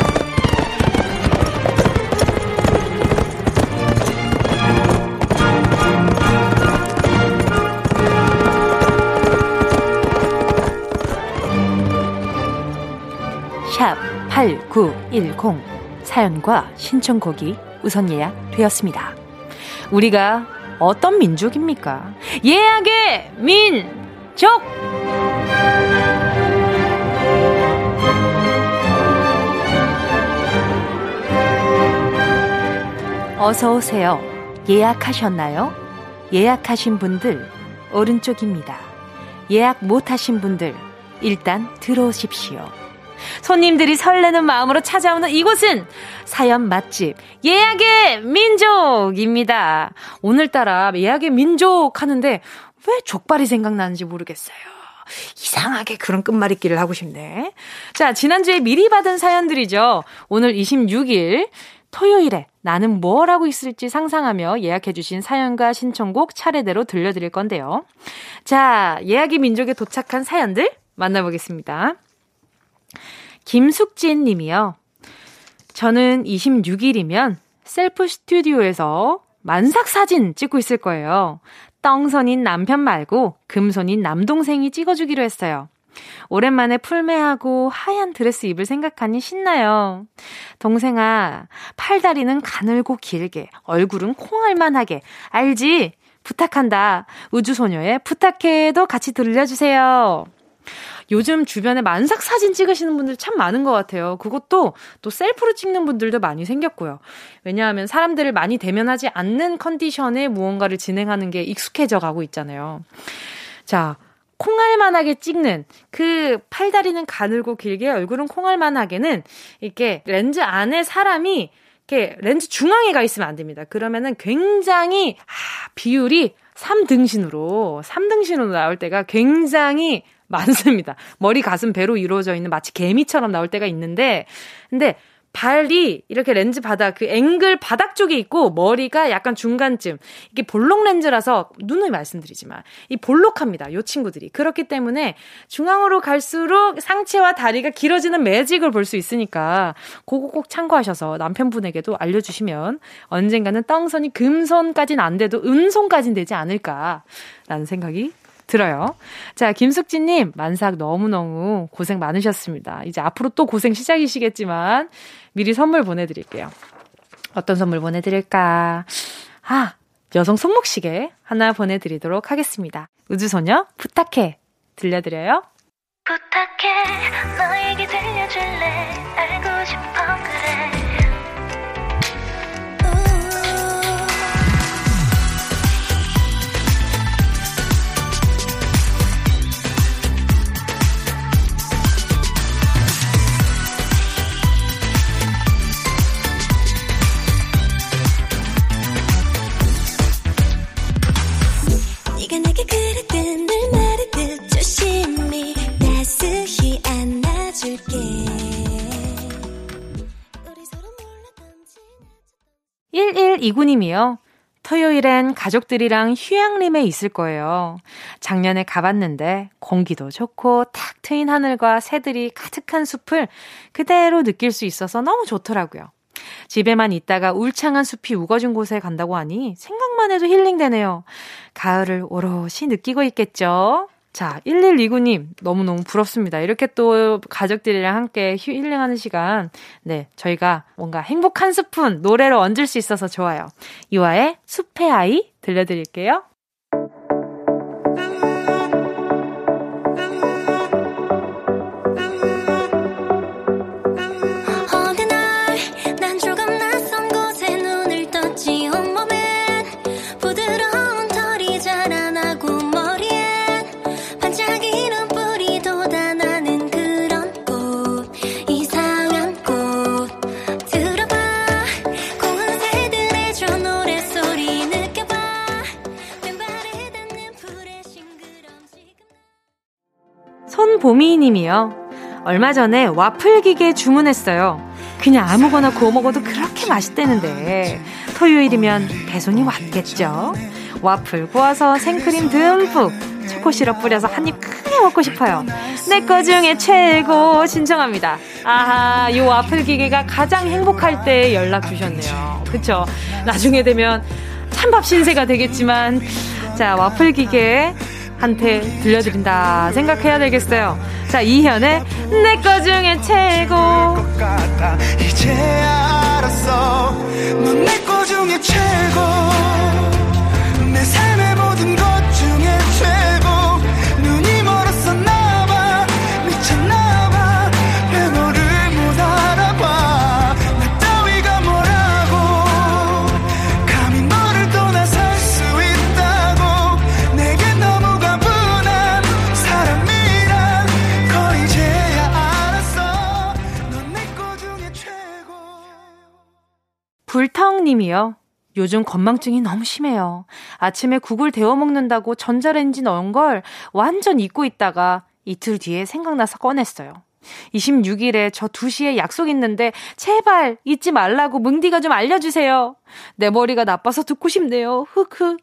샵 8910 사연과 신청곡이 우선 예약되었습니다. 우리가 어떤 민족입니까? 예약의 민족! 어서 오세요. 예약하셨나요? 예약하신 분들 오른쪽입니다. 예약 못하신 분들 일단 들어오십시오. 손님들이 설레는 마음으로 찾아오는 이곳은 사연 맛집 예약의 민족입니다. 오늘따라 예약의 민족 하는데 왜 족발이 생각나는지 모르겠어요. 이상하게 그런 끝말잇기를 하고 싶네. 자, 지난주에 미리 받은 사연들이죠. 오늘 26일 토요일에 나는 뭘 하고 있을지 상상하며 예약해주신 사연과 신청곡 차례대로 들려드릴 건데요. 자, 예약의 민족에 도착한 사연들 만나보겠습니다. 김숙진 님이요. 저는 26일이면 셀프 스튜디오에서 만삭 사진 찍고 있을 거예요. 떵선인 남편 말고 금손인 남동생이 찍어주기로 했어요. 오랜만에 풀매하고 하얀 드레스 입을 생각하니 신나요. 동생아, 팔다리는 가늘고 길게, 얼굴은 콩알만하게. 알지? 부탁한다. 우주소녀의 부탁해도 같이 들려주세요. 요즘 주변에 만삭 사진 찍으시는 분들 참 많은 것 같아요. 그것도 또 셀프로 찍는 분들도 많이 생겼고요. 왜냐하면 사람들을 많이 대면하지 않는 컨디션에 무언가를 진행하는 게 익숙해져 가고 있잖아요. 자, 콩알만하게 찍는 그 팔다리는 가늘고 길게 얼굴은 콩알만하게는 이렇게 렌즈 안에 사람이 이렇게 렌즈 중앙에 가 있으면 안 됩니다. 그러면은 굉장히 아, 비율이 3등신으로 3등신으로 나올 때가 굉장히 많습니다. 머리, 가슴, 배로 이루어져 있는 마치 개미처럼 나올 때가 있는데 근데 발이 이렇게 렌즈 바닥 그 앵글 바닥 쪽에 있고 머리가 약간 중간쯤 이게 볼록 렌즈라서 눈을 말씀드리지만 이 볼록합니다. 요 친구들이 그렇기 때문에 중앙으로 갈수록 상체와 다리가 길어지는 매직을 볼 수 있으니까 그거 꼭 참고하셔서 남편분에게도 알려주시면 언젠가는 떵선이 금손까지는 안 돼도 은손까지는 되지 않을까라는 생각이 들어요. 자, 김숙진님, 만삭 너무너무 고생 많으셨습니다. 이제 앞으로 또 고생 시작이시겠지만, 미리 선물 보내드릴게요. 어떤 선물 보내드릴까? 아, 여성 손목시계 하나 보내드리도록 하겠습니다. 우주소녀, 부탁해. 들려드려요. 부탁해 너에게 들려줄래 알고 싶어 그래 8829님이요. 토요일엔 가족들이랑 휴양림에 있을 거예요. 작년에 가봤는데 공기도 좋고 탁 트인 하늘과 새들이 가득한 숲을 그대로 느낄 수 있어서 너무 좋더라고요. 집에만 있다가 울창한 숲이 우거진 곳에 간다고 하니 생각만 해도 힐링되네요. 가을을 오롯이 느끼고 있겠죠? 자, 1129님, 너무너무 부럽습니다. 이렇게 또 가족들이랑 함께 휴- 힐링하는 시간, 네, 저희가 뭔가 행복 한 스푼 노래로 얹을 수 있어서 좋아요. 유아의 숲의 아이 들려드릴게요. 손보미님이요. 얼마 전에 와플 기계 주문했어요. 그냥 아무거나 구워 먹어도 그렇게 맛있대는데 토요일이면 배송이 왔겠죠. 와플 구워서 생크림 듬뿍 초코 시럽 뿌려서 한 입 크게 먹고 싶어요. 내 거 중에 최고 신청합니다. 아하, 이 와플 기계가 가장 행복할 때 연락 주셨네요. 그쵸? 나중에 되면 찬밥 신세가 되겠지만 자 와플 기계 한테 들려드린다 생각해야 되겠어요. 자, 이현의 내 거 중에 최고. 이제 불타옹님이요. 요즘 건망증이 너무 심해요. 아침에 국을 데워 먹는다고 전자레인지 넣은 걸 완전 잊고 있다가 이틀 뒤에 생각나서 꺼냈어요. 26일에 저 2시에 약속 있는데 제발 잊지 말라고 뭉디가 좀 알려주세요. 내 머리가 나빠서 듣고 싶네요. 흑흑.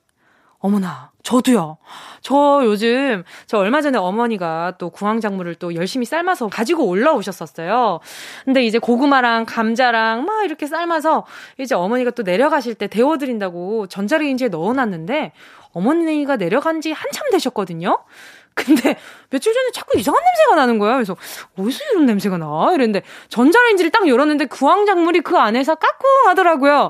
어머나, 저도요. 저 요즘, 저 얼마 전에 어머니가 또 구황작물을 또 열심히 삶아서 가지고 올라오셨었어요. 근데 이제 고구마랑 감자랑 막 이렇게 삶아서 이제 어머니가 또 내려가실 때 데워드린다고 전자레인지에 넣어놨는데 어머니가 내려간 지 한참 되셨거든요? 근데 며칠 전에 자꾸 이상한 냄새가 나는 거야. 그래서 어디서 이런 냄새가 나? 이랬는데 전자레인지를 딱 열었는데 구황작물이 그 안에서 까꿍하더라고요.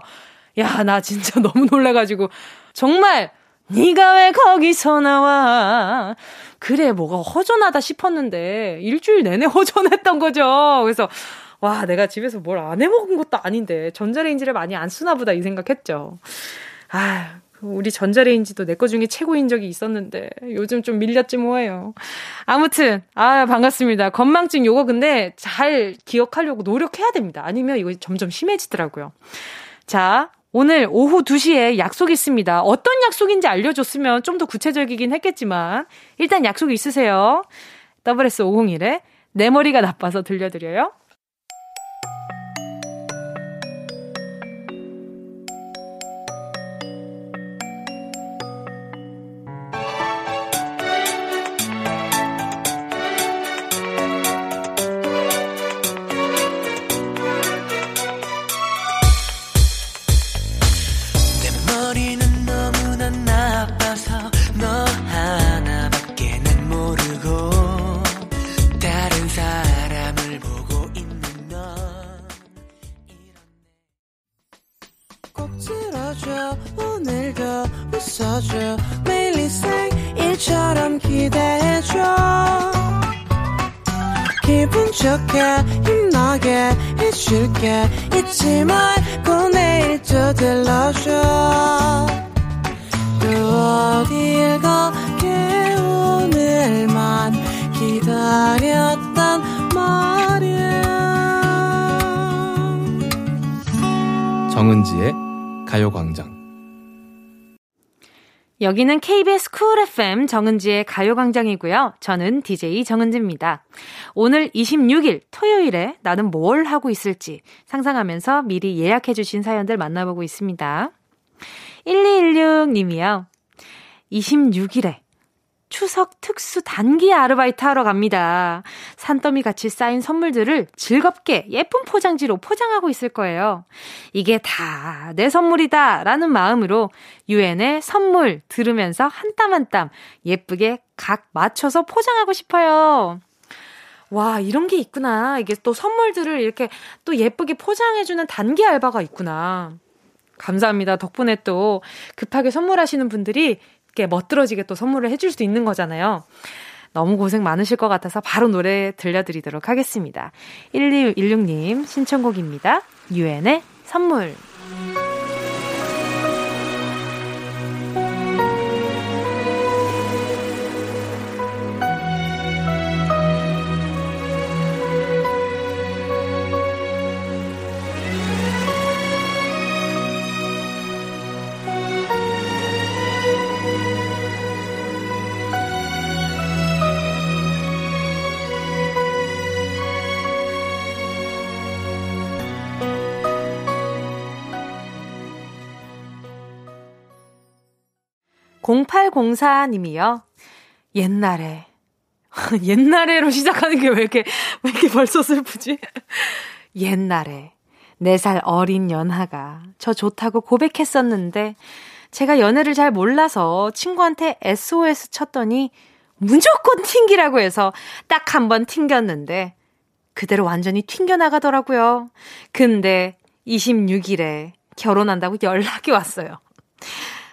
야, 나 진짜 너무 놀라가지고 정말 네가 왜 거기서 나와? 그래, 뭐가 허전하다 싶었는데 일주일 내내 허전했던 거죠. 그래서 와, 내가 집에서 뭘 안 해먹은 것도 아닌데 전자레인지를 많이 안 쓰나 보다 이 생각했죠. 아, 우리 전자레인지도 내 거 중에 최고인 적이 있었는데 요즘 좀 밀렸지 뭐예요. 아무튼 아 반갑습니다. 건망증 요거 근데 잘 기억하려고 노력해야 됩니다. 아니면 이거 점점 심해지더라고요. 자, 오늘 오후 2시에 약속 있습니다. 어떤 약속인지 알려줬으면 좀 더 구체적이긴 했겠지만, 일단 약속 있으세요. WS501에 내 머리가 나빠서 들려드려요. 여기는 KBS 쿨 FM 정은지의 가요광장이고요. 저는 DJ 정은지입니다. 오늘 26일 토요일에 나는 뭘 하고 있을지 상상하면서 미리 예약해주신 사연들 만나보고 있습니다. 1216님이요. 26일에 추석 특수 단기 아르바이트 하러 갑니다. 산더미 같이 쌓인 선물들을 즐겁게 예쁜 포장지로 포장하고 있을 거예요. 이게 다 내 선물이다 라는 마음으로 유엔의 선물 들으면서 한 땀 한 땀 예쁘게 각 맞춰서 포장하고 싶어요. 와, 이런 게 있구나. 이게 또 선물들을 이렇게 또 예쁘게 포장해주는 단기 알바가 있구나. 감사합니다. 덕분에 또 급하게 선물하시는 분들이 이렇게 멋들어지게 또 선물을 해줄 수 있는 거잖아요. 너무 고생 많으실 것 같아서 바로 노래 들려드리도록 하겠습니다. 1216님 신청곡입니다. 유엔의 선물. 0804님이요. 옛날에. 옛날에로 시작하는 게 왜 이렇게, 왜 이렇게 벌써 슬프지? 옛날에. 4살 어린 연하가 저 좋다고 고백했었는데, 제가 연애를 잘 몰라서 친구한테 SOS 쳤더니, 무조건 튕기라고 해서 딱 한 번 튕겼는데, 그대로 완전히 튕겨나가더라고요. 근데 26일에 결혼한다고 연락이 왔어요.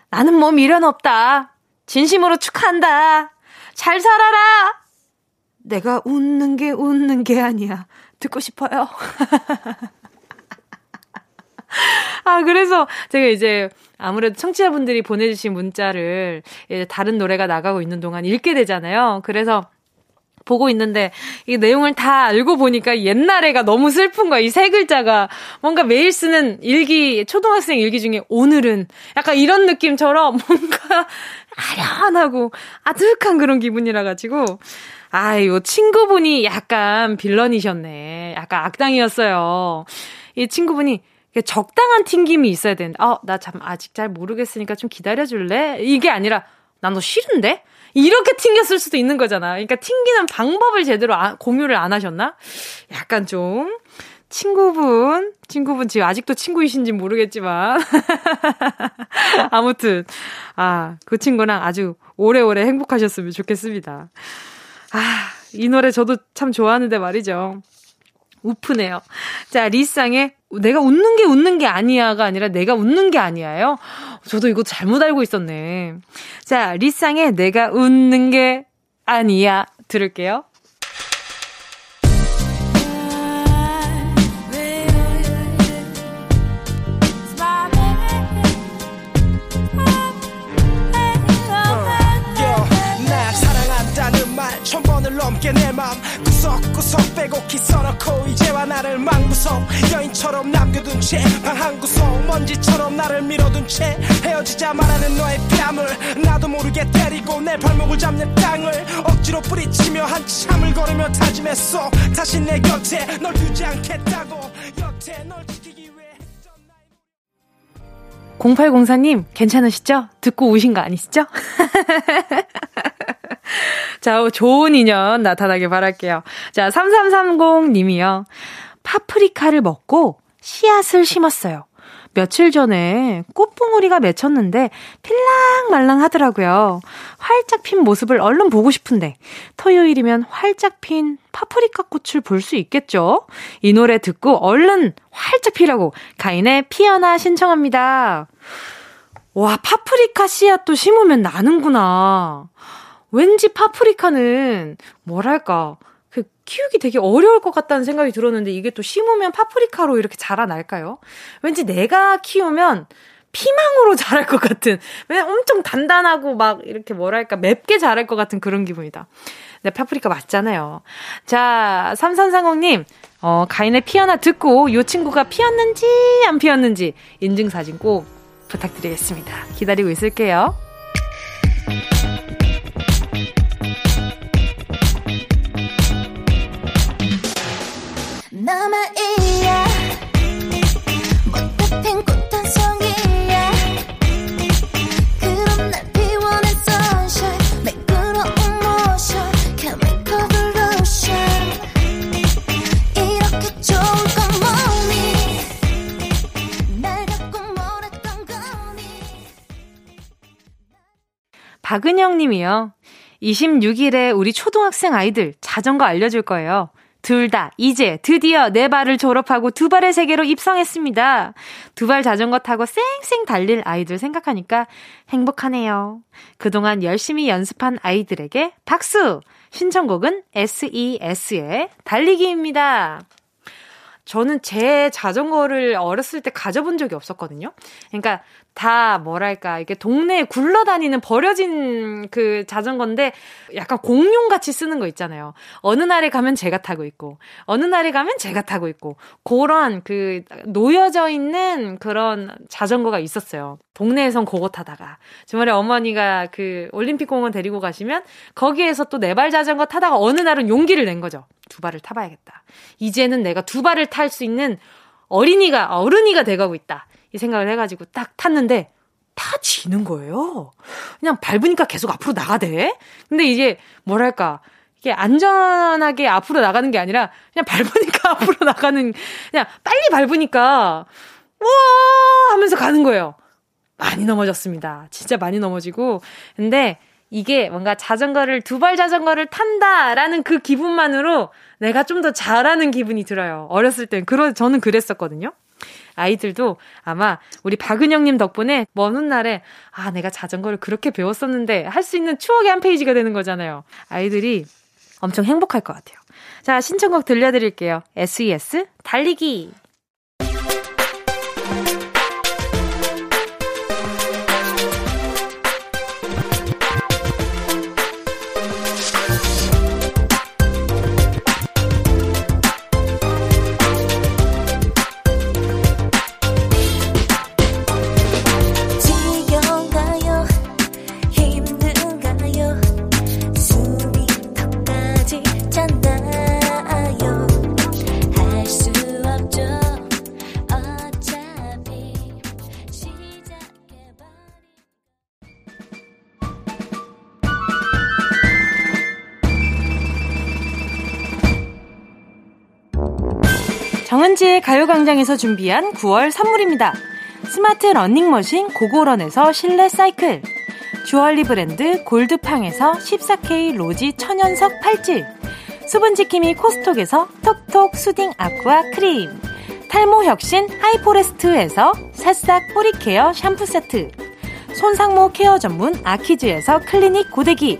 나는 뭐 미련 없다. 진심으로 축하한다. 잘 살아라. 내가 웃는 게 웃는 게 아니야. 듣고 싶어요. 아, 그래서 제가 이제 아무래도 청취자분들이 보내주신 문자를 이제 다른 노래가 나가고 있는 동안 읽게 되잖아요. 그래서 보고 있는데 이 내용을 다 알고 보니까 옛날에가 너무 슬픈 거야. 이 세 글자가 뭔가 매일 쓰는 일기 초등학생 일기 중에 오늘은 약간 이런 느낌처럼 뭔가 아련하고 아득한 그런 기분이라 가지고 아유 친구분이 약간 빌런이셨네. 약간 악당이었어요. 이 친구분이 적당한 튕김이 있어야 되는데, 어, 나 참 아직 잘 모르겠으니까 좀 기다려줄래? 이게 아니라, 나너 싫은데? 이렇게 튕겼을 수도 있는 거잖아. 그러니까 튕기는 방법을 제대로 아, 공유를 안 하셨나? 약간 좀 친구분, 친구분 지금 아직도 친구이신지 모르겠지만 아무튼 아, 그 친구랑 아주 오래오래 행복하셨으면 좋겠습니다. 아, 이 노래 저도 참 좋아하는데 말이죠. 우프네요. 자, 리쌍의 내가 웃는 게 웃는 게 아니야가 아니라 내가 웃는 게 아니야요. 저도 이거 잘못 알고 있었네. 자, 리쌍의 내가 웃는 게 아니야 들을게요. 천 번을 석구석 빼곡히 써놓고 이제와 나를 망구석 여인처럼 남겨둔 채 방 한 구석 먼지처럼 나를 밀어둔 채 헤어지자 말하는 너의 뺨을 나도 모르게 때리고 내 발목을 잡는 땅을 억지로 뿌리치며 한참을 걸으며 다짐했어 다시 내 곁에 널 두지 않겠다고 여태 널 지키기 위해 0804님, 괜찮으시죠? 듣고 우신 거 아니시죠? 자, 좋은 인연 나타나길 바랄게요. 자, 3330님이요. 파프리카를 먹고 씨앗을 심었어요. 며칠 전에 꽃봉오리가 맺혔는데 필랑말랑 하더라고요. 활짝 핀 모습을 얼른 보고 싶은데 토요일이면 활짝 핀 파프리카 꽃을 볼 수 있겠죠? 이 노래 듣고 얼른 활짝 피라고 가인의 피어나 신청합니다. 와, 파프리카 씨앗도 심으면 나는구나. 왠지 파프리카는 뭐랄까 그 키우기 되게 어려울 것 같다는 생각이 들었는데 이게 또 심으면 파프리카로 이렇게 자라날까요? 왠지 내가 키우면 피망으로 자랄 것 같은 왜 엄청 단단하고 막 이렇게 뭐랄까 맵게 자랄 것 같은 그런 기분이다. 네, 파프리카 맞잖아요. 자, 삼산상공님, 어, 가인의 피어나 듣고 요 친구가 피었는지 안 피었는지 인증사진 꼭 부탁드리겠습니다. 기다리고 있을게요. @이름1 박은영 님이요. 26일에 우리 초등학생 아이들 자전거 알려줄 거예요. 둘 다 이제 드디어 네 발을 졸업하고 두 발의 세계로 입성했습니다. 두 발 자전거 타고 쌩쌩 달릴 아이들 생각하니까 행복하네요. 그동안 열심히 연습한 아이들에게 박수! 신청곡은 SES의 달리기입니다. 저는 제 자전거를 어렸을 때 가져본 적이 없었거든요. 그러니까 다 뭐랄까 이게 동네에 굴러다니는 버려진 그 자전거인데 약간 공룡 같이 쓰는 거 있잖아요. 어느 날에 가면 제가 타고 있고 어느 날에 가면 제가 타고 있고 그런 그 놓여져 있는 그런 자전거가 있었어요. 동네에선 그거 타다가 주말에 어머니가 그 올림픽 공원 데리고 가시면 거기에서 또 네 발 자전거 타다가 어느 날은 용기를 낸 거죠. 두 발을 타봐야겠다. 이제는 내가 두 발을 탈 수 있는 어린이가 어른이가 돼가고 있다. 이 생각을 해가지고 딱 탔는데 다 지는 거예요. 그냥 밟으니까 계속 앞으로 나가대. 근데 이게 뭐랄까 이게 안전하게 앞으로 나가는 게 아니라 그냥 밟으니까 앞으로 나가는 그냥 빨리 밟으니까 와 하면서 가는 거예요. 많이 넘어졌습니다. 진짜 많이 넘어지고 근데 이게 뭔가 자전거를 두 발 자전거를 탄다라는 그 기분만으로 내가 좀 더 잘하는 기분이 들어요. 어렸을 땐 그런 저는 그랬었거든요. 아이들도 아마 우리 박은영님 덕분에 먼 훗날에 아 내가 자전거를 그렇게 배웠었는데 할 수 있는 추억의 한 페이지가 되는 거잖아요. 아이들이 엄청 행복할 것 같아요. 자 신청곡 들려드릴게요. SES 달리기. 정은지의 가요광장에서 준비한 9월 선물입니다. 스마트 러닝머신 고고런에서 실내 사이클 주얼리 브랜드 골드팡에서 14K 로지 천연석 팔찌 수분지킴이 코스톡에서 톡톡 soothing aqua 크림 탈모 혁신 하이포레스트에서 새싹 뿌리 케어 샴푸 세트 손상모 케어 전문 아키즈에서 클리닉 고데기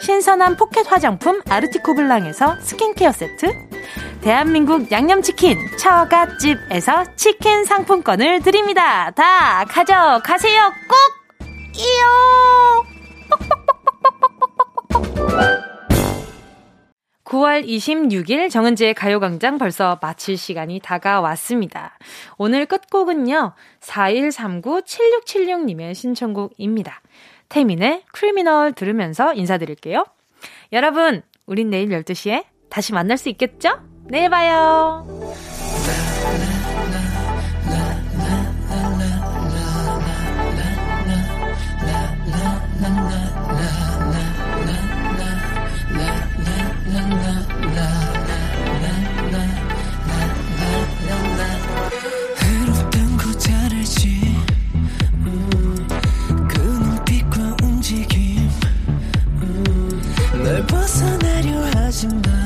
신선한 포켓 화장품 아르티코 블랑에서 스킨케어 세트 대한민국 양념치킨 처갓집에서 치킨 상품권을 드립니다. 다 가져가세요. 꼭! 이요! 9월 26일 정은지의 가요광장 벌써 마칠 시간이 다가왔습니다. 오늘 끝곡은요, 4139-7676님의 신청곡입니다. 태민의 크리미널 들으면서 인사드릴게요. 여러분, 우린 내일 12시에 다시 만날 수 있겠죠? 내일 봐요. 하지만